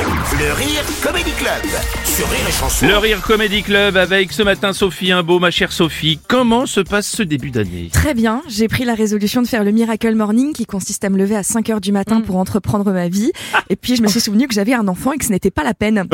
Le Rire Comedy Club sur Rire et Chanson. Le Rire Comedy Club avec ce matin Sophie Imbeau, ma chère Sophie. Comment se passe ce début d'année? Très bien, j'ai pris la résolution de faire le Miracle Morning qui consiste à me lever à 5 heures du matin pour entreprendre ma vie. Et puis je me suis souvenu que j'avais un enfant et que ce n'était pas la peine.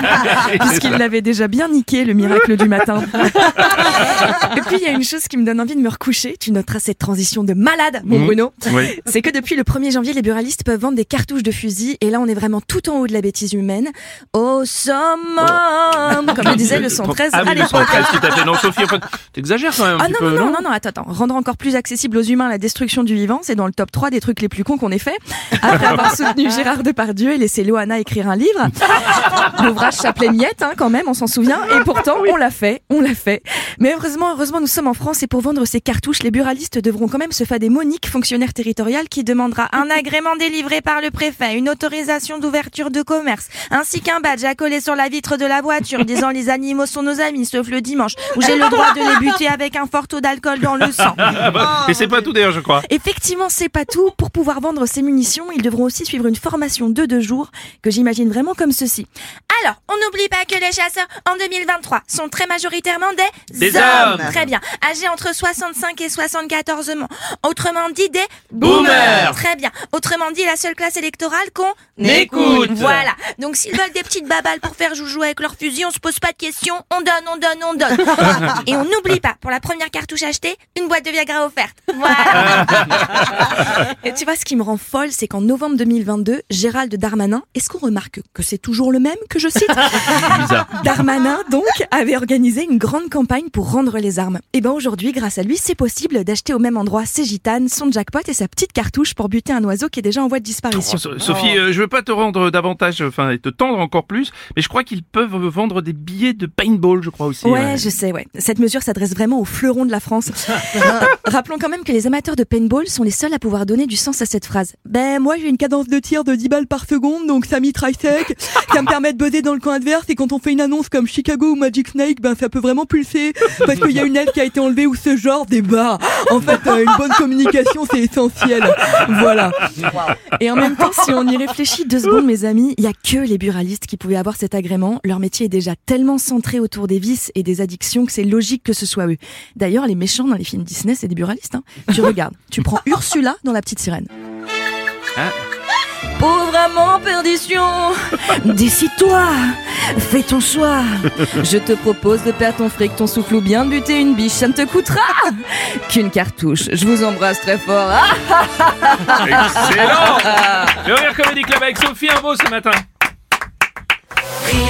Puisqu'il l'avait déjà bien niqué le miracle du matin. et puis il y a une chose qui me donne envie de me recoucher. Tu noteras cette transition de malade, mon Bruno. Oui. C'est que depuis le 1er janvier, les buralistes peuvent vendre des cartouches de fusil. Et là, on est vraiment tout en haut de la bêtise humaine. Au summum Comme le disait le 113 Ah à l'époque. 113 tout à fait. Non, Sophie, en fait, t'exagères quand même un Ah non, peu, non, non, non, non, attends, attends. Rendre encore plus accessible aux humains la destruction du vivant, c'est dans le top 3 des trucs les plus cons qu'on ait fait. Après avoir soutenu Gérard Depardieu et laissé Loana écrire un livre. L'ouvrage s'appelait Miette, hein, quand même, on s'en souvient. Et pourtant, on l'a fait, on l'a fait. Mais heureusement, heureusement, nous sommes en France et pour vendre ces cartouches, les buralistes devront quand même se faire des Monique, fonctionnaire territorial, qui demandera un agrément délivré par le préfet, une autorisation d'ouverture de commerce, ainsi qu'un badge à coller sur la vitre de la voiture disant les animaux sont nos amis, sauf le dimanche, où j'ai le droit de les buter avec un fort taux d'alcool dans le sang. Ah bah, Et c'est pas tout d'ailleurs, je crois. Effectivement, c'est pas tout. Pour pouvoir vendre ces munitions, ils devront aussi suivre une formation de deux jours que j'imagine vraiment comme ceci. Alors, on n'oublie pas que les chasseurs en 2023 sont très majoritairement des, Des hommes. Très bien. Âgés entre 65 et 74 ans. Autrement dit, des Boomers. Très bien. Autrement dit, la seule classe électorale qu'on Écoute. Voilà. Donc, s'ils veulent des petites babales pour faire joujou avec leur fusil, on se pose pas de questions. On donne, on donne, on donne. et on n'oublie pas, pour la première cartouche achetée, une boîte de Viagra offerte. Voilà. Et tu vois, ce qui me rend folle, c'est qu'en novembre 2022, Gérald Darmanin, est-ce qu'on remarque que c'est toujours le même que je cite. Darmanin, donc, avait organisé une grande campagne pour rendre les armes. Et ben aujourd'hui, grâce à lui, c'est possible d'acheter au même endroit ses gitanes, son jackpot et sa petite cartouche pour buter un oiseau qui est déjà en voie de Oh, disparition. So- Sophie, euh, je veux pas te rendre davantage, enfin, et te tendre encore plus, mais je crois qu'ils peuvent vendre des billets de paintball, je crois aussi. Ouais, je sais, ouais. Cette mesure s'adresse vraiment aux fleurons de la France. Rappelons quand même que les amateurs de paintball sont les seuls à pouvoir donner du sens à cette phrase. Ben, moi, j'ai une cadence de tir de 10 balles par seconde, donc ça mitraille sec. Ça me permet de buzzer dans le camp adverse et quand on fait une annonce comme Chicago ou Magic Snake, ben, ça peut vraiment pulser. Parce qu'il y a une aile qui a été enlevée ou ce genre débat. En fait, euh, une bonne communication, c'est essentiel. Voilà. Et en même temps, si on y réfléchit deux secondes, mes amis, il y a que les buralistes qui pouvaient avoir cet agrément. Leur métier est déjà tellement centré autour des vices et des addictions que c'est logique que ce soit eux. D'ailleurs, les méchants dans les films Disney, c'est des buralistes. Hein. Tu regardes, tu prends Ursula dans La Petite Sirène. Hein? Pauvre amant perdition, décide-toi, fais ton choix. Je te propose de perdre ton fric, ton souffle ou bien de buter une biche, ça ne te coûtera qu'une cartouche. Je vous embrasse très fort. Excellent Le Rire Comedy Club avec Sophie Imbeau ce matin. Rire